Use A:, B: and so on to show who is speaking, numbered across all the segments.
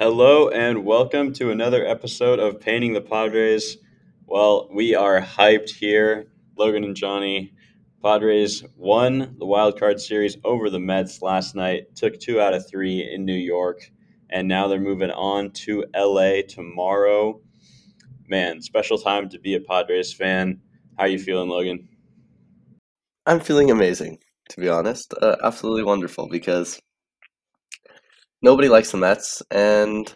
A: Hello and welcome to another episode of Painting the Padres. Well, we are hyped here. Logan and Johnny. Padres won the wild card series over the Mets last night, took two out of three in New York, and now they're moving on to LA tomorrow. Man, special time to be a Padres fan. How are you feeling, Logan?
B: I'm feeling amazing, to be honest. Uh, absolutely wonderful because nobody likes the Mets, and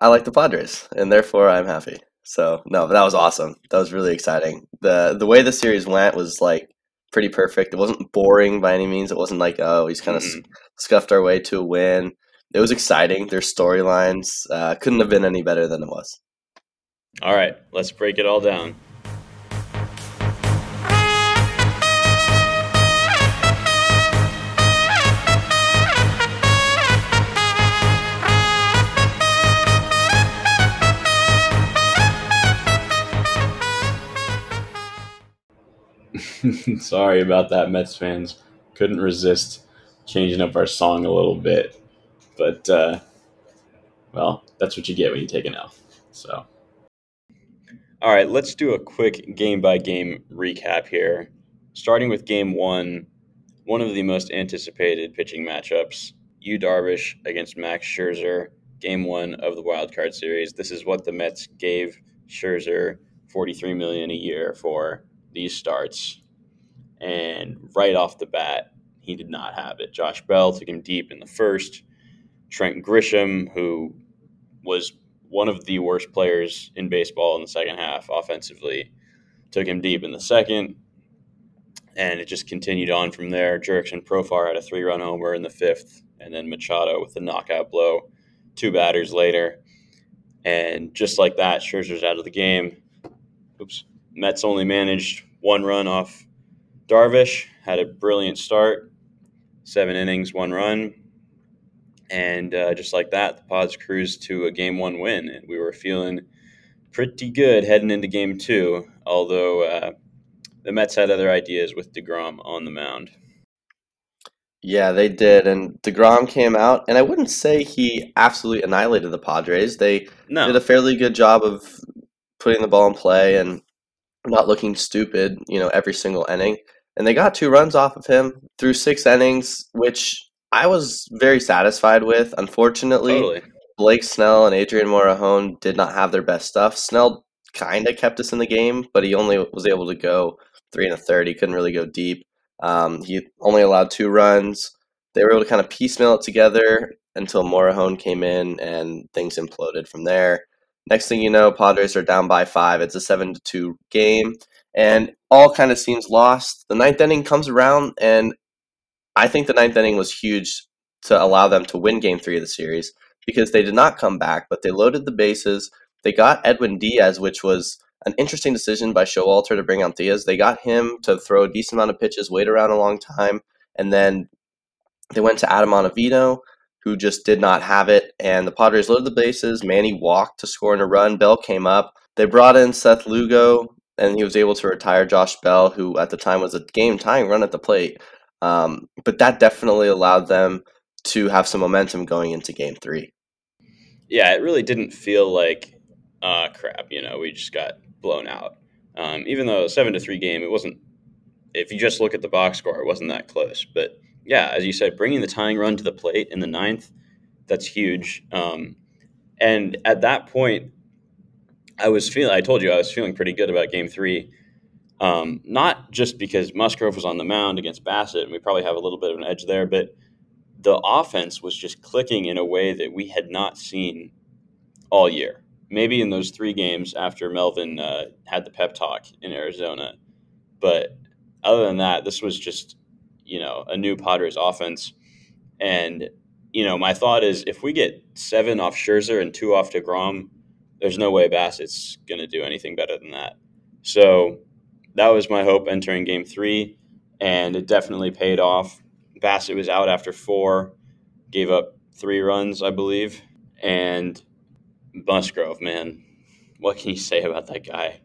B: I like the Padres, and therefore I'm happy. So no, that was awesome. That was really exciting. the The way the series went was like pretty perfect. It wasn't boring by any means. It wasn't like oh, he's kind of mm-hmm. scuffed our way to a win. It was exciting. Their storylines uh, couldn't have been any better than it was.
A: All right, let's break it all down. Sorry about that, Mets fans. Couldn't resist changing up our song a little bit. But, uh, well, that's what you get when you take an L. So. All right, let's do a quick game by game recap here. Starting with game one, one of the most anticipated pitching matchups Yu Darvish against Max Scherzer, game one of the wild card series. This is what the Mets gave Scherzer 43 million a year for these starts. And right off the bat, he did not have it. Josh Bell took him deep in the first. Trent Grisham, who was one of the worst players in baseball in the second half offensively, took him deep in the second. And it just continued on from there. Jurickson Profar had a three run homer in the fifth, and then Machado with the knockout blow two batters later. And just like that, Scherzer's out of the game. Oops. Mets only managed one run off Darvish had a brilliant start, seven innings, one run, and uh, just like that, the Pods cruised to a game one win, and we were feeling pretty good heading into game two. Although uh, the Mets had other ideas with Degrom on the mound.
B: Yeah, they did, and Degrom came out, and I wouldn't say he absolutely annihilated the Padres. They no. did a fairly good job of putting the ball in play and not looking stupid, you know, every single inning and they got two runs off of him through six innings, which I was very satisfied with. Unfortunately, totally. Blake Snell and Adrian Morejon did not have their best stuff. Snell kind of kept us in the game, but he only was able to go three and a third. He couldn't really go deep. Um, he only allowed two runs. They were able to kind of piecemeal it together until Morejon came in and things imploded from there. Next thing you know, Padres are down by five. It's a seven to two game and all kind of seems lost. The ninth inning comes around, and I think the ninth inning was huge to allow them to win game three of the series because they did not come back, but they loaded the bases. They got Edwin Diaz, which was an interesting decision by Showalter to bring on Diaz. They got him to throw a decent amount of pitches, wait around a long time, and then they went to Adam Ottavino, who just did not have it. And the Padres loaded the bases. Manny walked to score in a run. Bell came up. They brought in Seth Lugo, and he was able to retire Josh Bell, who at the time was a game tying run at the plate. Um, but that definitely allowed them to have some momentum going into game three.
A: Yeah, it really didn't feel like uh, crap. You know, we just got blown out. Um, even though seven to three game, it wasn't. If you just look at the box score, it wasn't that close. But yeah, as you said, bringing the tying run to the plate in the ninth, that's huge. Um, and at that point, I was feeling. I told you I was feeling pretty good about Game Three. Um, not just because Musgrove was on the mound against Bassitt, and we probably have a little bit of an edge there, but the offense was just clicking in a way that we had not seen all year. Maybe in those three games after Melvin uh, had the pep talk in Arizona, but other than that, this was just you know a new Padres offense, and you know my thought is if we get seven off Scherzer and two off Degrom there's no way Bassitt's going to do anything better than that. So that was my hope entering game three, and it definitely paid off. Bassett was out after four, gave up three runs, I believe. And Musgrove, man, what can you say about that guy?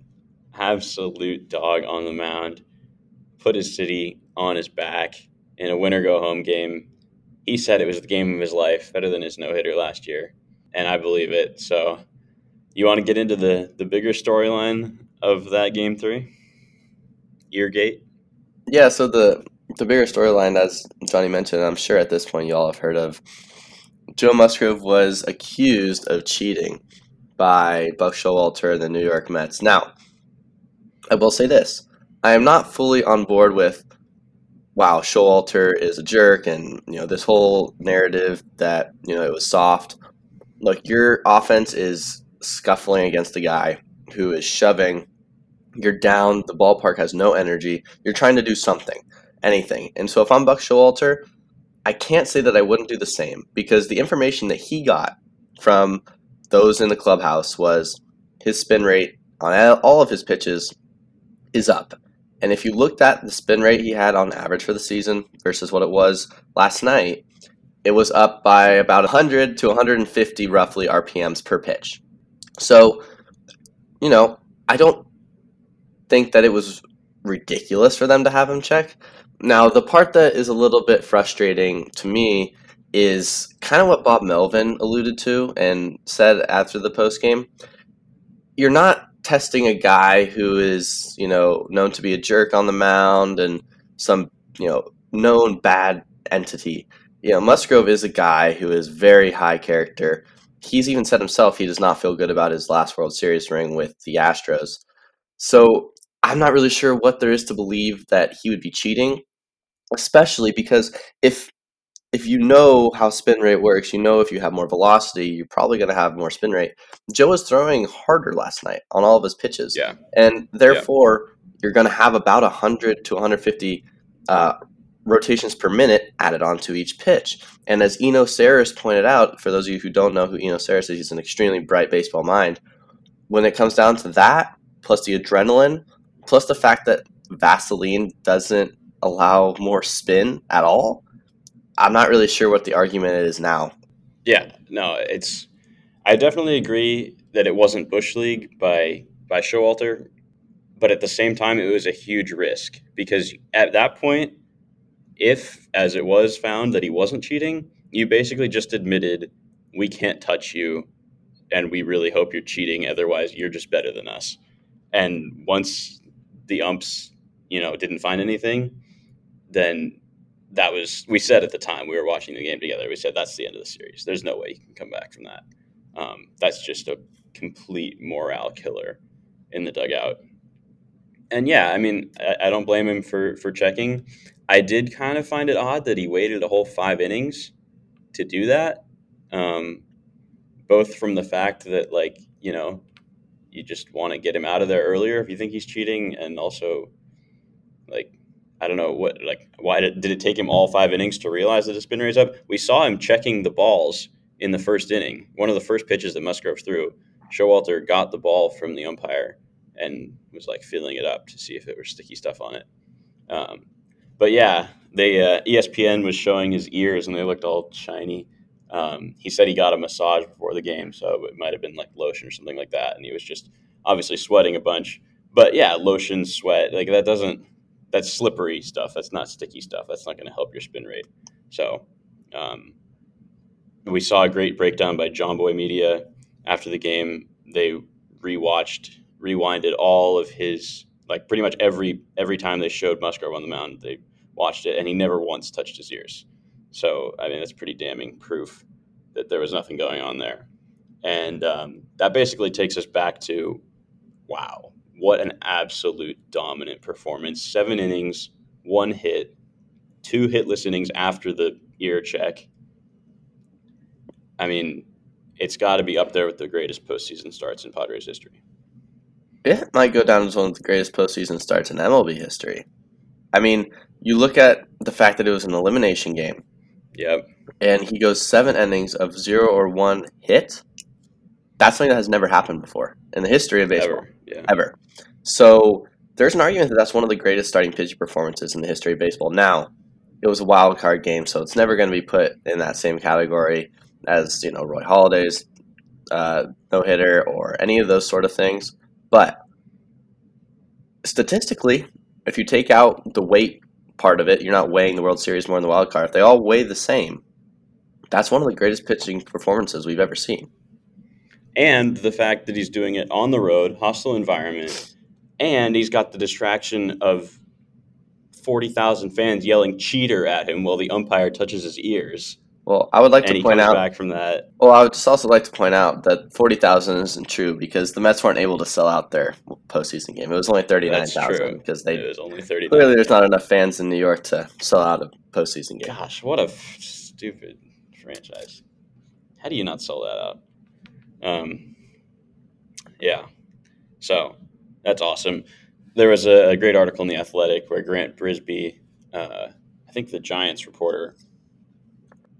A: Absolute dog on the mound, put his city on his back in a winner go home game. He said it was the game of his life, better than his no hitter last year. and I believe it. So, you want to get into the the bigger storyline of that game three? Eargate.
B: Yeah. So the the bigger storyline, as Johnny mentioned, I'm sure at this point you all have heard of. Joe Musgrove was accused of cheating by Buck Showalter and the New York Mets. Now, I will say this: I am not fully on board with wow, Showalter is a jerk, and you know this whole narrative that you know it was soft. Look, your offense is scuffling against a guy who is shoving. You're down. The ballpark has no energy. You're trying to do something, anything. And so if I'm Buck Showalter, I can't say that I wouldn't do the same because the information that he got from those in the clubhouse was his spin rate on all of his pitches is up. And if you looked at the spin rate he had on average for the season versus what it was last night, it was up by about 100 to 150 roughly RPMs per pitch. So, you know, I don't think that it was ridiculous for them to have him check. Now, the part that is a little bit frustrating to me is kind of what Bob Melvin alluded to and said after the post game. You're not testing a guy who is, you know, known to be a jerk on the mound and some, you know, known bad entity. You know, Musgrove is a guy who is very high character. He's even said himself he does not feel good about his last World Series ring with the Astros. So I'm not really sure what there is to believe that he would be cheating, especially because if if you know how spin rate works, you know if you have more velocity, you're probably going to have more spin rate. Joe was throwing harder last night on all of his pitches.
A: Yeah.
B: And therefore, yeah. you're going to have about 100 to 150 uh, rotations per minute added onto each pitch. And as Eno Sarris pointed out, for those of you who don't know who Eno Sarris is, he's an extremely bright baseball mind. When it comes down to that, plus the adrenaline, plus the fact that Vaseline doesn't allow more spin at all, I'm not really sure what the argument is now.
A: Yeah, no, it's. I definitely agree that it wasn't bush league by by Showalter, but at the same time, it was a huge risk because at that point, if as it was found that he wasn't cheating, you basically just admitted we can't touch you, and we really hope you're cheating. Otherwise, you're just better than us. And once the umps, you know, didn't find anything, then that was we said at the time we were watching the game together. We said that's the end of the series. There's no way you can come back from that. Um, that's just a complete morale killer in the dugout. And yeah, I mean, I, I, don't blame him for for checking. I did kind of find it odd that he waited a whole five innings to do that. Um, both from the fact that like you know you just want to get him out of there earlier if you think he's cheating, and also like I don't know what like why did, did it take him all five innings to realize that his spin rate's up? We saw him checking the balls in the first inning. One of the first pitches that Musgrove threw, Showalter got the ball from the umpire and was like filling it up to see if it was sticky stuff on it. Um, but yeah, they uh, ESPN was showing his ears and they looked all shiny. Um, he said he got a massage before the game, so it might have been like lotion or something like that, and he was just obviously sweating a bunch. But yeah, lotion, sweat, like that doesn't that's slippery stuff. That's not sticky stuff. That's not going to help your spin rate. So um, we saw a great breakdown by Jomboy Media after the game. They rewatched, rewinded all of his like pretty much every every time they showed Musgrove on the mound, they watched it, and he never once touched his ears. So I mean, that's pretty damning proof that there was nothing going on there. And um, that basically takes us back to, wow, what an absolute dominant performance. Seven innings, one hit, two hitless innings after the ear check. I mean, it's got to be up there with the greatest postseason starts in Padres history.
B: It might go down as one of the greatest postseason starts in MLB history. I mean, you look at the fact that it was an elimination game.
A: Yep.
B: And he goes seven innings of zero or one hit. That's something that has never happened before in the history of baseball.
A: Ever. Yeah.
B: Ever. So there's an argument that that's one of the greatest starting pitching performances in the history of baseball. Now, it was a wild card game, so it's never going to be put in that same category as you know Roy Halladay's uh, no hitter or any of those sort of things. But statistically, if you take out the weight part of it, you're not weighing the World Series more than the wild card. If they all weigh the same, that's one of the greatest pitching performances we've ever seen.
A: and the fact that he's doing it on the road, hostile environment, and he's got the distraction of forty thousand fans yelling "cheater" at him while the umpire touches his ears.
B: Well, I would like to point out
A: back from that.
B: Well, I would just also like to point out that forty thousand isn't true because the Mets weren't able to sell out their postseason game. It was only thirty nine thousand because they
A: it was only thirty.
B: Clearly, there's not enough fans in New York to sell out a postseason game.
A: Gosh, what a f- stupid franchise! How do you not sell that out? Um, yeah, so that's awesome. There was a, a great article in the Athletic where Grant Brisbee, uh, I think the Giants reporter,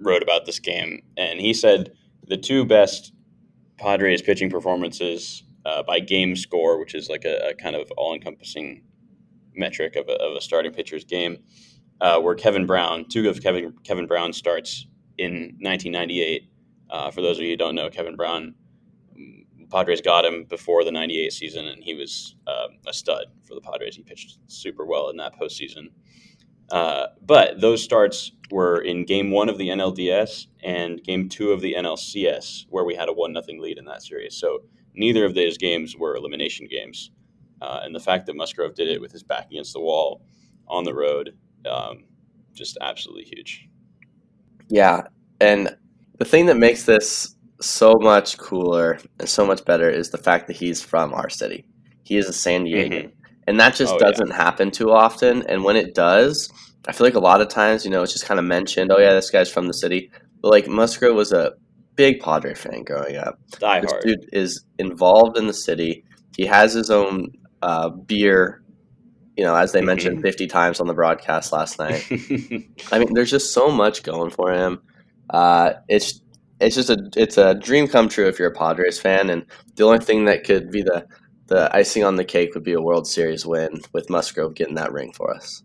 A: wrote about this game, and he said the two best Padres pitching performances uh, by game score, which is like a, a kind of all-encompassing metric of a, of a starting pitcher's game, uh, were Kevin Brown. Two of Kevin Kevin Brown starts in 1998. Uh, for those of you who don't know, Kevin Brown, Padres got him before the 98 season, and he was um, a stud for the Padres. He pitched super well in that postseason. Uh, but those starts were in game one of the NLDS and game two of the NLCS, where we had a one nothing lead in that series. So neither of those games were elimination games. Uh, and the fact that Musgrove did it with his back against the wall on the road, um, just absolutely huge.
B: Yeah, and the thing that makes this so much cooler and so much better is the fact that he's from our city. He is a San Diego. Mm-hmm. And that just oh, doesn't yeah. happen too often. And when it does, I feel like a lot of times, you know, it's just kind of mentioned, oh, yeah, this guy's from the city. But like Musgrove was a big Padre fan growing up.
A: Die
B: this
A: hard.
B: dude is involved in the city. He has his own uh, beer, you know, as they mm-hmm. mentioned 50 times on the broadcast last night. I mean, there's just so much going for him. Uh, it's it's just a it's a dream come true if you're a Padres fan, and the only thing that could be the the icing on the cake would be a World Series win with Musgrove getting that ring for us.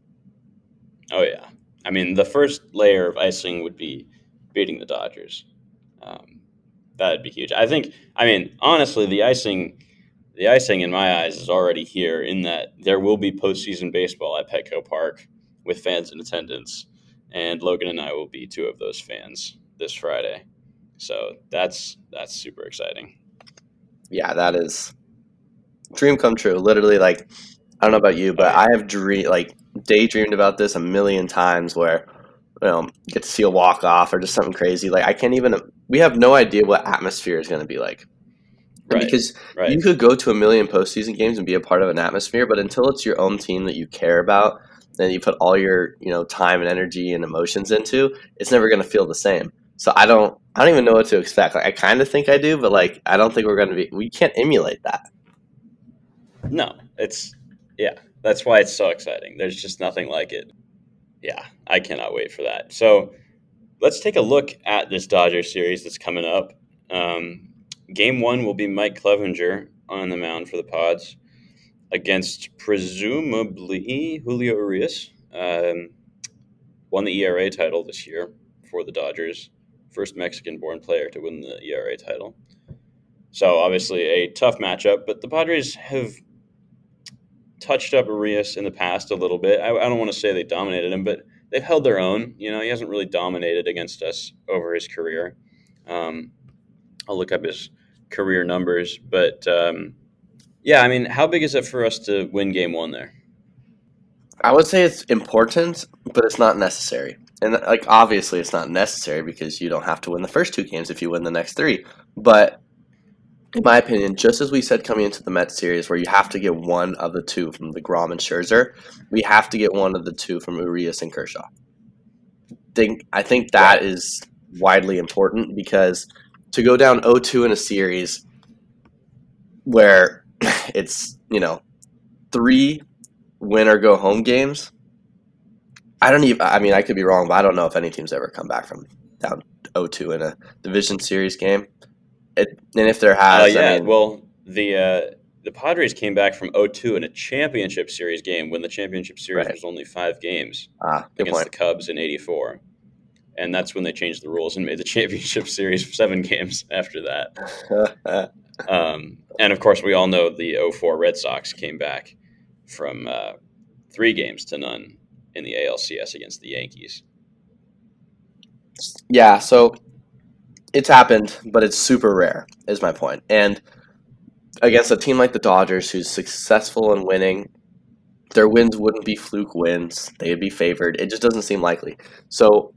A: Oh yeah, I mean the first layer of icing would be beating the Dodgers. Um, that'd be huge. I think. I mean, honestly, the icing, the icing in my eyes is already here. In that there will be postseason baseball at Petco Park with fans in attendance, and Logan and I will be two of those fans this Friday. So that's that's super exciting.
B: Yeah, that is dream come true. Literally, like I don't know about you, but I have dream like daydreamed about this a million times. Where you know get to see a walk off or just something crazy. Like I can't even. We have no idea what atmosphere is going to be like. Right, because right. you could go to a million postseason games and be a part of an atmosphere, but until it's your own team that you care about and you put all your you know time and energy and emotions into, it's never going to feel the same. So I don't I don't even know what to expect. Like I kind of think I do, but like I don't think we're going to be. We can't emulate that.
A: No, it's yeah. That's why it's so exciting. There's just nothing like it. Yeah, I cannot wait for that. So let's take a look at this Dodger series that's coming up. Um, game one will be Mike Clevinger on the mound for the Pods against presumably Julio Urias. Um, won the ERA title this year for the Dodgers, first Mexican-born player to win the ERA title. So obviously a tough matchup, but the Padres have touched up Urias in the past a little bit. I, I don't want to say they dominated him, but they've held their own. You know, he hasn't really dominated against us over his career. Um, I'll look up his career numbers, but um, yeah, I mean, how big is it for us to win Game One there?
B: I would say it's important, but it's not necessary. And like obviously, it's not necessary because you don't have to win the first two games if you win the next three. But in my opinion, just as we said coming into the Mets series, where you have to get one of the two from deGrom and Scherzer, we have to get one of the two from Urias and Kershaw. Think I think that is widely important because to go down 0-2 in a series where it's you know three win or go home games. I don't even. I mean, I could be wrong, but I don't know if any team's ever come back from down 0-2 in a division series game. It, and if there has, uh,
A: yeah.
B: I mean,
A: well, the uh, the Padres came back from 0-2 in a championship series game when the championship series right. was only five games
B: ah,
A: against
B: point.
A: the Cubs in '84, and that's when they changed the rules and made the championship series seven games after that. um, and of course, we all know the 04 Red Sox came back from uh, three games to none in the ALCS against the Yankees.
B: Yeah, so it's happened, but it's super rare, is my point. And against a team like the Dodgers, who's successful in winning, their wins wouldn't be fluke wins. They'd be favored. It just doesn't seem likely. So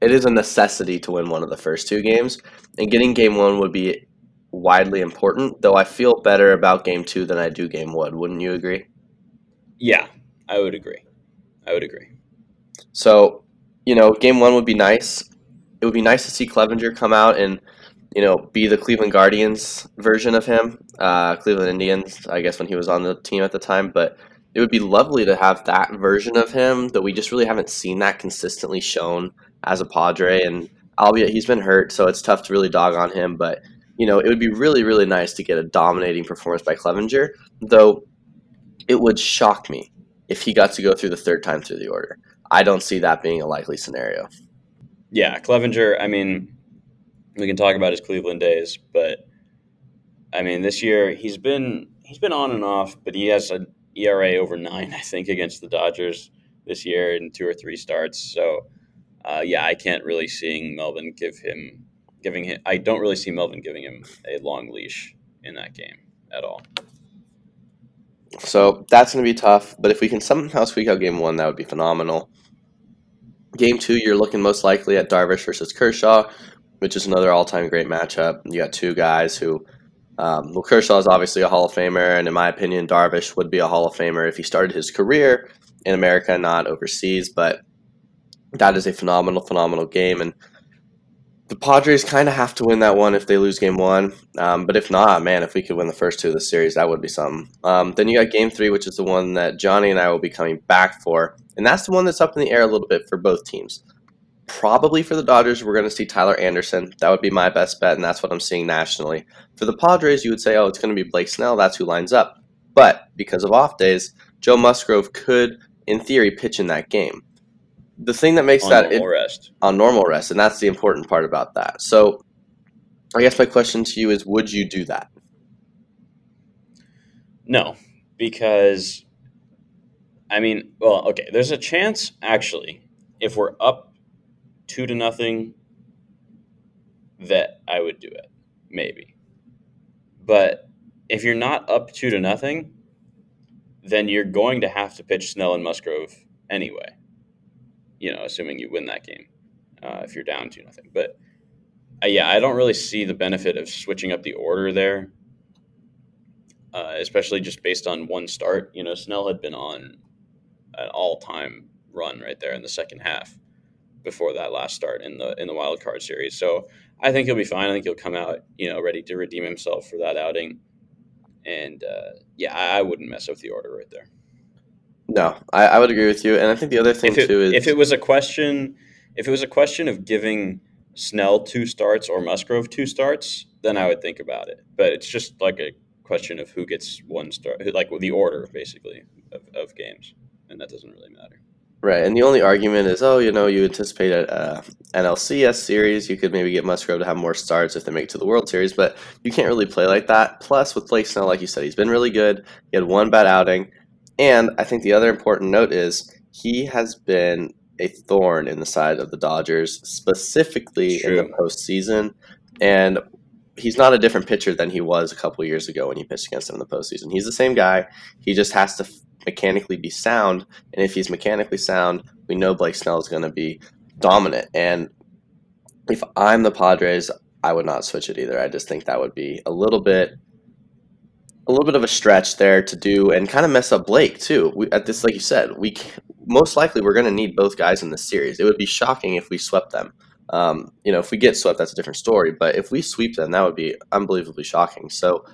B: it is a necessity to win one of the first two games, and getting game one would be widely important. Though I feel better about game two than I do game one. Wouldn't you agree?
A: Yeah, I would agree. I would agree.
B: So, you know, game one would be nice. It would be nice to see Clevinger come out and you know, be the Cleveland Guardians version of him, uh, Cleveland Indians, I guess when he was on the team at the time. But it would be lovely to have that version of him, though we just really haven't seen that consistently shown as a Padre. And albeit he's been hurt, so it's tough to really dog on him. But you know, it would be really, really nice to get a dominating performance by Clevinger, though it would shock me if he got to go through the third time through the order. I don't see that being a likely scenario.
A: Yeah, Clevinger, I mean, we can talk about his Cleveland days, but I mean, this year he's been he's been on and off, but he has an ERA over nine, I think, against the Dodgers this year in two or three starts. So, uh, yeah, I can't really seeing Melvin give him giving him. I don't really see Melvin giving him a long leash in that game at all.
B: So that's going to be tough. But if we can somehow squeak out game one, that would be phenomenal. Game two, you're looking most likely at Darvish versus Kershaw, which is another all-time great matchup. You got two guys who, um, well, Kershaw is obviously a Hall of Famer, and in my opinion, Darvish would be a Hall of Famer if he started his career in America, not overseas. But that is a phenomenal, phenomenal game, and the Padres kind of have to win that one if they lose game one. Um, but if not, man, if we could win the first two of the series, that would be something. Um, then you got game three, which is the one that Johnny and I will be coming back for. And that's the one that's up in the air a little bit for both teams. Probably for the Dodgers, we're going to see Tyler Anderson. That would be my best bet, and that's what I'm seeing nationally. For the Padres, you would say, oh, it's going to be Blake Snell. That's who lines up. But because of off days, Joe Musgrove could, in theory, pitch in that game. The thing that makes
A: on
B: that
A: normal it, rest.
B: on normal rest, and that's the important part about that. So, I guess my question to you is: Would you do that?
A: No, because I mean, well, okay. There's a chance actually, if we're up two to nothing, that I would do it, maybe. But if you're not up two to nothing, then you're going to have to pitch Snell and Musgrove anyway. You know, assuming you win that game, uh, if you're down two nothing. But uh, yeah, I don't really see the benefit of switching up the order there, uh, especially just based on one start. You know, Snell had been on an all-time run right there in the second half before that last start in the in the wild card series. So I think he'll be fine. I think he'll come out, you know, ready to redeem himself for that outing. And uh, yeah, I, I, wouldn't mess up the order right there.
B: No, I, I, would agree with you. And I think the other thing
A: it,
B: too is
A: if it was a question, if it was a question of giving Snell two starts or Musgrove two starts, then I would think about it. But it's just like a question of who gets one start, like the order basically of, of games, and that doesn't really matter.
B: Right, and the only argument is, oh, you know, you anticipate a, NLCS series, you could maybe get Musgrove to have more starts if they make it to the World Series, but you can't really play like that. Plus, with Blake Snell, like you said, he's been really good. He had one bad outing, and I think the other important note is he has been a thorn in the side of the Dodgers, specifically in the postseason. And he's not a different pitcher than he was a couple years ago when he pitched against him in the postseason. He's the same guy. He just has to mechanically be sound. And if he's mechanically sound, we know Blake Snell is going to be dominant. And if I'm the Padres, I would not switch it either. I just think that would be a little bit a little bit of a stretch there to do and kind of mess up Blake too. We, at this, like you said, we most likely we're going to need both guys in the series. It would be shocking if we swept them. Um, you know, if we get swept, that's a different story. But if we sweep them, that would be unbelievably shocking. So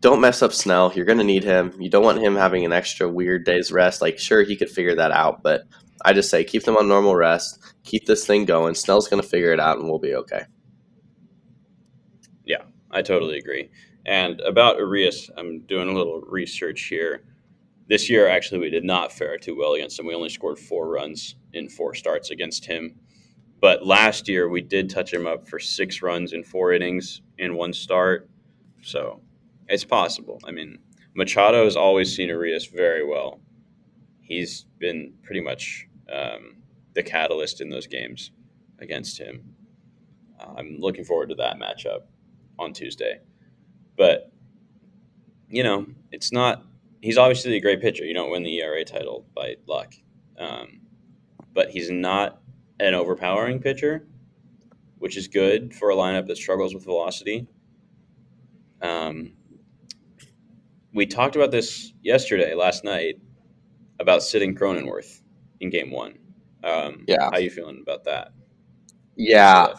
B: don't mess up Snell. You're going to need him. You don't want him having an extra weird day's rest. Like, sure, he could figure that out, but I just say keep them on normal rest. Keep this thing going. Snell's going to figure it out, and we'll be okay.
A: Yeah, I totally agree. And about Urias, I'm doing a little research here. This year, actually, we did not fare too well against him. We only scored four runs in four starts against him. But last year, we did touch him up for six runs in four innings in one start. So it's possible. I mean, Machado has always seen Urias very well. He's been pretty much um, the catalyst in those games against him. I'm looking forward to that matchup on Tuesday. But you know, it's not. He's obviously a great pitcher. You don't win the ERA title by luck, um, but he's not an overpowering pitcher, which is good for a lineup that struggles with velocity. Um, we talked about this yesterday, last night, about sitting Cronenworth in Game One. Um, yeah, how you feeling about that?
B: Yeah,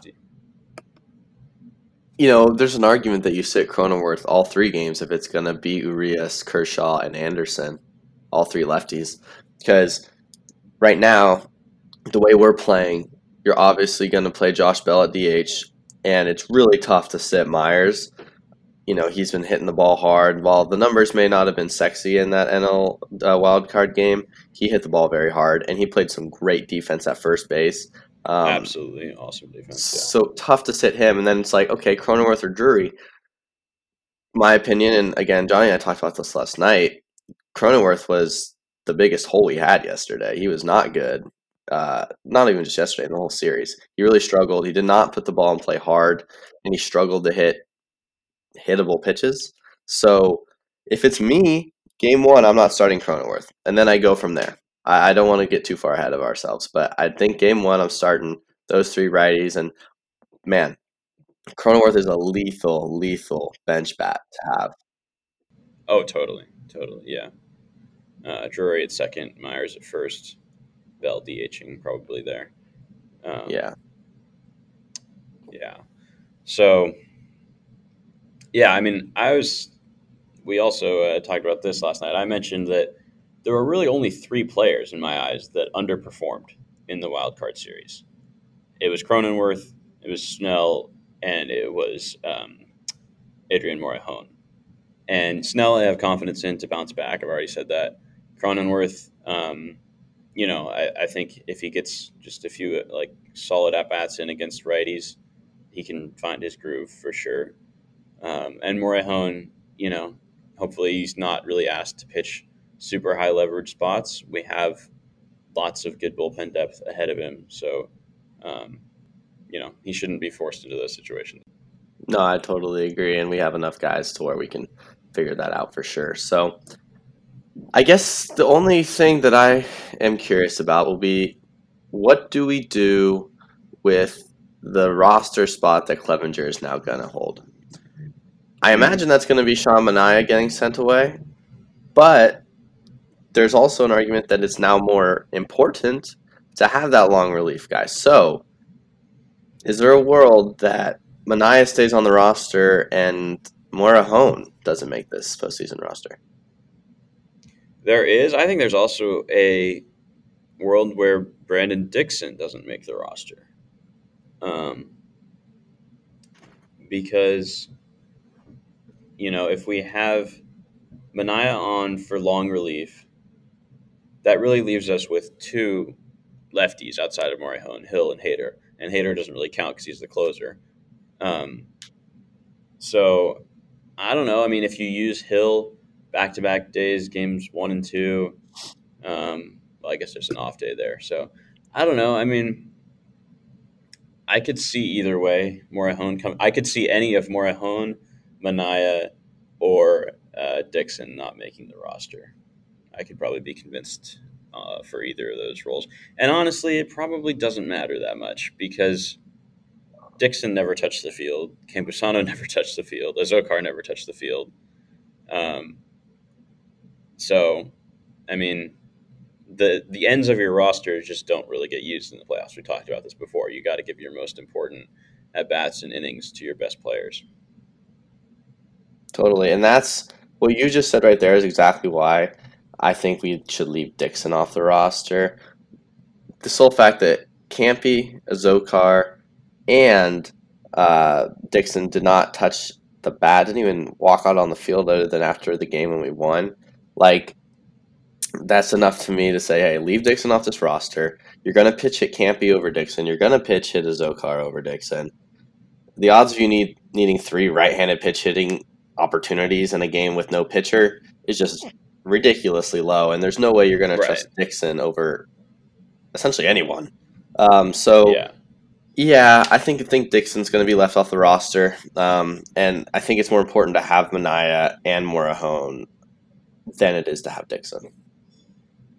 B: you know, there's an argument that you sit Cronenworth all three games if it's going to be Urias, Kershaw, and Anderson, all three lefties. Because right now, the way we're playing, you're obviously going to play Josh Bell at DH, and it's really tough to sit Myers. You know, he's been hitting the ball hard. While the numbers may not have been sexy in that NL uh, wildcard game, he hit the ball very hard, and he played some great defense at first base.
A: Um, Absolutely awesome defense.
B: Yeah. So tough to sit him, and then it's like, okay, Cronenworth or Drury. My opinion, and again, Johnny and I talked about this last night. Cronenworth was the biggest hole we had yesterday. He was not good. Uh, not even just yesterday, in the whole series. He really struggled. He did not put the ball in play hard, and he struggled to hit hittable pitches. So if it's me, game one, I'm not starting Cronenworth, and then I go from there. I, I don't want to get too far ahead of ourselves, but I think game one, I'm starting those three righties, and man, Cronenworth is a lethal, lethal bench bat to have.
A: Oh, totally, totally, yeah. Uh, Drury at second, Myers at first, Bell DHing probably there.
B: Um, yeah,
A: yeah. So, yeah, I mean, I was. We also uh, talked about this last night. I mentioned that there were really only three players in my eyes that underperformed in the wild card series. It was Cronenworth, it was Snell, and it was um, Adrian Morejon. And Snell, I have confidence in to bounce back. I've already said that. Cronenworth, um, you know, I, I, think if he gets just a few like solid at bats in against righties, he can find his groove for sure. Um, and Morejon, you know, hopefully he's not really asked to pitch super high leverage spots. We have lots of good bullpen depth ahead of him. So, um, you know, he shouldn't be forced into those situations.
B: No, I totally agree. And we have enough guys to where we can figure that out for sure. So, I guess the only thing that I am curious about will be what do we do with the roster spot that Clevinger is now going to hold? I imagine that's going to be Sean Manaea getting sent away, but there's also an argument that it's now more important to have that long relief guy. So, is there a world that Manaea stays on the roster and Morejon doesn't make this postseason roster?
A: There is. I think there's also a world where Brandon Dixon doesn't make the roster. Um, because, you know, if we have Manaea on for long relief, that really leaves us with two lefties outside of Morejon, Hill and Hader. And Hader doesn't really count because he's the closer. Um, so I don't know. I mean, if you use Hill back to back days, games one and two, um, well, I guess there's an off day there. So I don't know. I mean, I could see either way. Morejon come. I could see any of Morejon, Manaea, or uh, Dixon not making the roster. I could probably be convinced uh, for either of those roles. And honestly, it probably doesn't matter that much because Dixon never touched the field. Campusano never touched the field. Azocar never touched the field. Um, so, I mean, the the ends of your roster just don't really get used in the playoffs. We talked about this before. You got to give your most important at bats and innings to your best players.
B: Totally, and that's what you just said right there. Is exactly why I think we should leave Dixon off the roster. The sole fact that Campy, Azocar, and uh, Dixon did not touch the bat, didn't even walk out on the field other than after the game when we won. Like, that's enough to me to say, hey, leave Dixon off this roster. You're going to pitch hit Campy over Dixon. You're going to pitch hit Azocar over Dixon. The odds of you need needing three right-handed pitch hitting opportunities in a game with no pitcher is just ridiculously low, and there's no way you're going right. to trust Dixon over essentially anyone. Um, so, yeah. Yeah, I think I think Dixon's going to be left off the roster, um, and I think it's more important to have Manaea and Morejon than it is to have Dixon.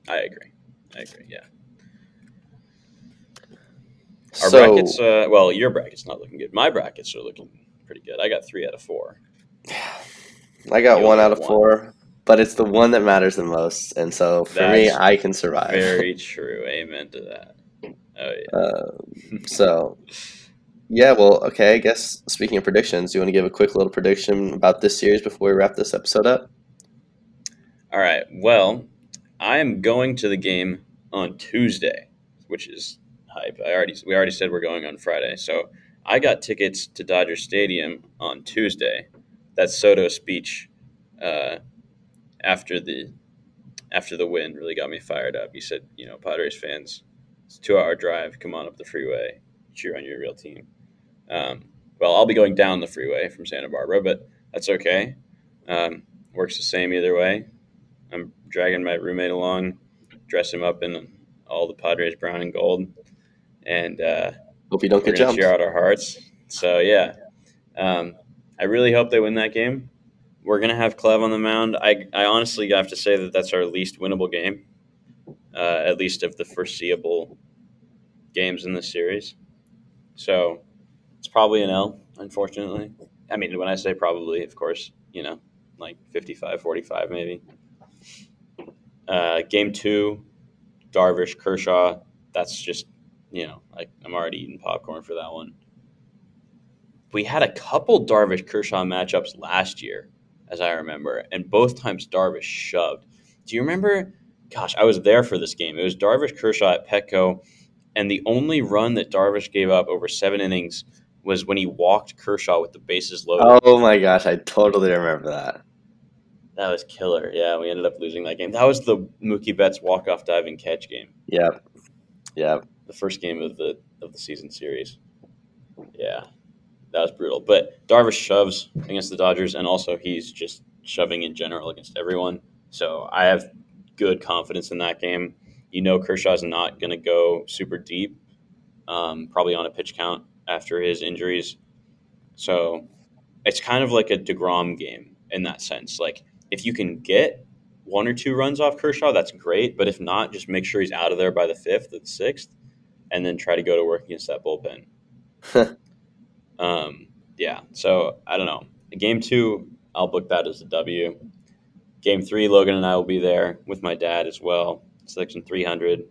A: I agree. I agree. Yeah. Our so, brackets, uh, well, your bracket's not looking good. My brackets are looking pretty good. I got three out of four.
B: I got you one out of one. four, but it's the one that matters the most, and so for That's me, I can survive.
A: Very true. Amen to that. Oh yeah.
B: Uh, so, yeah. Well, okay. I guess speaking of predictions, do you want to give a quick little prediction about this series before we wrap this episode up?
A: All right. Well, I am going to the game on Tuesday, which is hype. I already we already said we're going on Friday, so I got tickets to Dodger Stadium on Tuesday. That Soto speech uh, after the after the win really got me fired up. He said, "You know, Padres fans, it's a two-hour drive. Come on up the freeway, cheer on your real team." Um, well, I'll be going down the freeway from Santa Barbara, but that's okay. Um, works the same either way. I'm dragging my roommate along, dress him up in all the Padres brown and gold, and uh,
B: hope you don't get jumped.
A: Cheer out our hearts. So yeah, um, I really hope they win that game. We're gonna have Clev on the mound. I, I honestly have to say that that's our least winnable game, uh, at least of the foreseeable games in this series. So it's probably an L, unfortunately. I mean, when I say probably, of course, you know, like 55 45 maybe. Uh, game two, Darvish, Kershaw. That's just you know, like I'm already eating popcorn for that one. We had a couple Darvish Kershaw matchups last year, as I remember, and both times Darvish shoved. Do you remember? Gosh, I was there for this game. It was Darvish Kershaw at Petco, and the only run that Darvish gave up over seven innings was when he walked Kershaw with the bases loaded.
B: Oh my gosh, I totally remember that.
A: That was killer. Yeah, we ended up losing that game. That was the Mookie Betts walk off diving catch game.
B: Yeah, yeah.
A: the first game of the of the season series. Yeah, that was brutal. But Darvish shoves against the Dodgers, and also he's just shoving in general against everyone. So I have good confidence in that game. You know, Kershaw's not going to go super deep, um, probably on a pitch count after his injuries. So it's kind of like a Degrom game in that sense. Like if you can get one or two runs off Kershaw, that's great. But if not, just make sure he's out of there by the fifth or the sixth and then try to go to work against that bullpen. um, yeah, so I don't know. Game two, I'll book that as a W. Game three, Logan and I will be there with my dad as well. Section 300.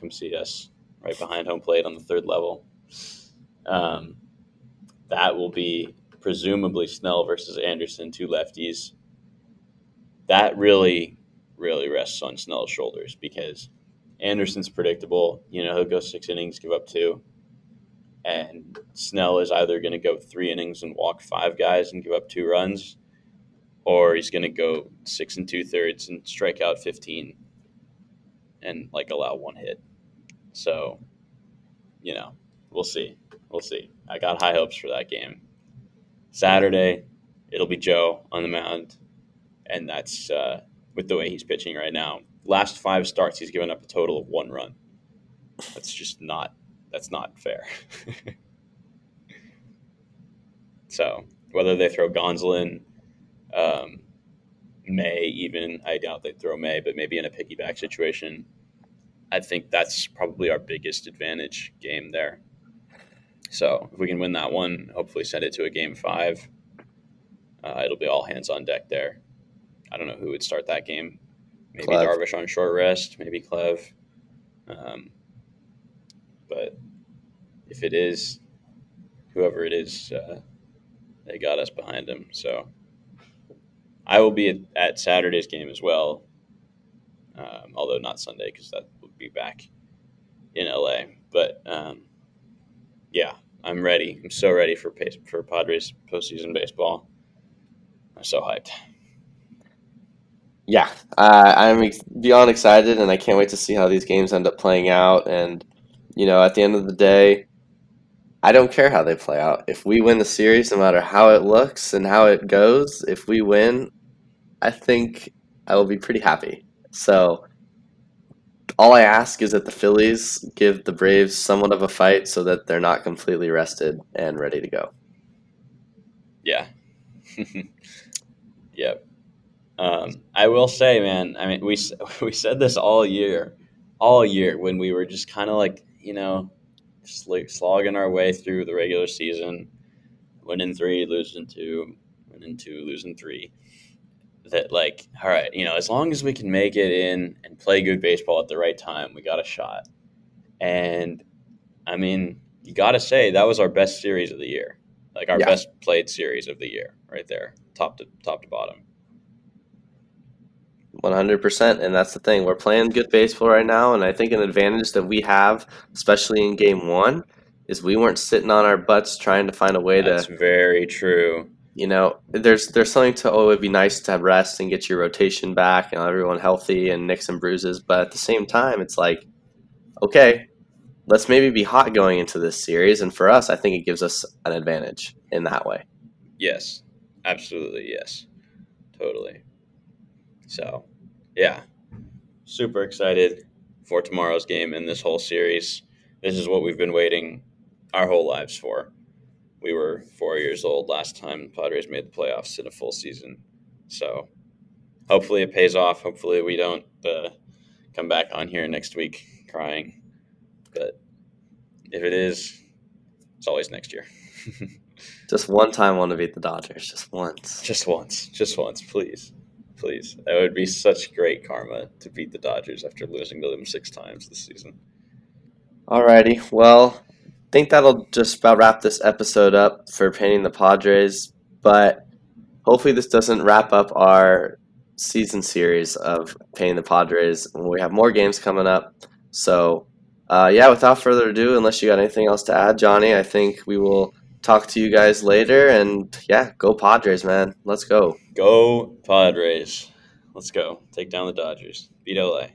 A: Come see us right behind home plate on the third level. Um, that will be presumably Snell versus Anderson, two lefties. That really, really rests on Snell's shoulders because Anderson's predictable. You know, he'll go six innings, give up two. And Snell is either going to go three innings and walk five guys and give up two runs, or he's going to go six and two thirds and strike out 15 and like allow one hit. So, you know, we'll see. We'll see. I got high hopes for that game. Saturday, it'll be Joe on the mound, and that's uh, with the way he's pitching right now last five starts, he's given up a total of one run. That's just not that's not fair. so whether they throw Gonsolin, um, May even, I doubt they throw May, but maybe in a piggyback situation, I think that's probably our biggest advantage game there. So if we can win that one, hopefully send it to a game five. Uh, it'll be all hands on deck there. I don't know who would start that game. Maybe Clev. Darvish on short rest, maybe Clev. Um, but if it is whoever it is, uh, they got us behind them. So I will be at, at Saturday's game as well, um, although not Sunday because that would be back in LA. But um, yeah, I'm ready. I'm so ready for for Padres postseason baseball. I'm so hyped
B: yeah, uh, I'm beyond excited, and I can't wait to see how these games end up playing out. And you know, at the end of the day, I don't care how they play out. If we win the series, no matter how it looks and how it goes, if we win, I think I will be pretty happy. So all I ask is that the Phillies give the Braves somewhat of a fight so that they're not completely rested and ready to go.
A: Yeah. yep. Um, I will say, man. I mean, we we said this all year, all year when we were just kind of like you know, just like slogging our way through the regular season, winning three, losing two, winning two, losing three. That like, all right, you know, as long as we can make it in and play good baseball at the right time, we got a shot. And I mean, you got to say that was our best series of the year, like our yeah. best played series of the year, right there, top to top to bottom.
B: 100%. And that's the thing. We're playing good baseball right now. And I think an advantage that we have, especially in game one, is we weren't sitting on our butts trying to find a way
A: that's
B: to.
A: That's very true.
B: You know, there's there's something to oh, it'd be nice to have rest and get your rotation back and everyone healthy and nicks and bruises. But at the same time, it's like, okay, let's maybe be hot going into this series. And for us, I think it gives us an advantage in that way.
A: Yes, absolutely. Yes, totally. So, yeah, super excited for tomorrow's game and this whole series. This is what we've been waiting our whole lives for. We were four years old last time the Padres made the playoffs in a full season. So, hopefully, it pays off. Hopefully, we don't uh, come back on here next week crying. But if it is, it's always next year.
B: just one time, I want to beat the Dodgers. Just once.
A: Just once. Just once, please please. That would be such great karma to beat the Dodgers after losing to them six times this season.
B: Alrighty, well, I think that'll just about wrap this episode up for painting the Padres. But hopefully, this doesn't wrap up our season series of painting the Padres. We have more games coming up. So, uh, yeah, without further ado, unless you got anything else to add, Johnny, I think we will talk to you guys later. And yeah, go Padres, man. Let's go.
A: Go Padres. Let's go. Take down the Dodgers. Beat LA.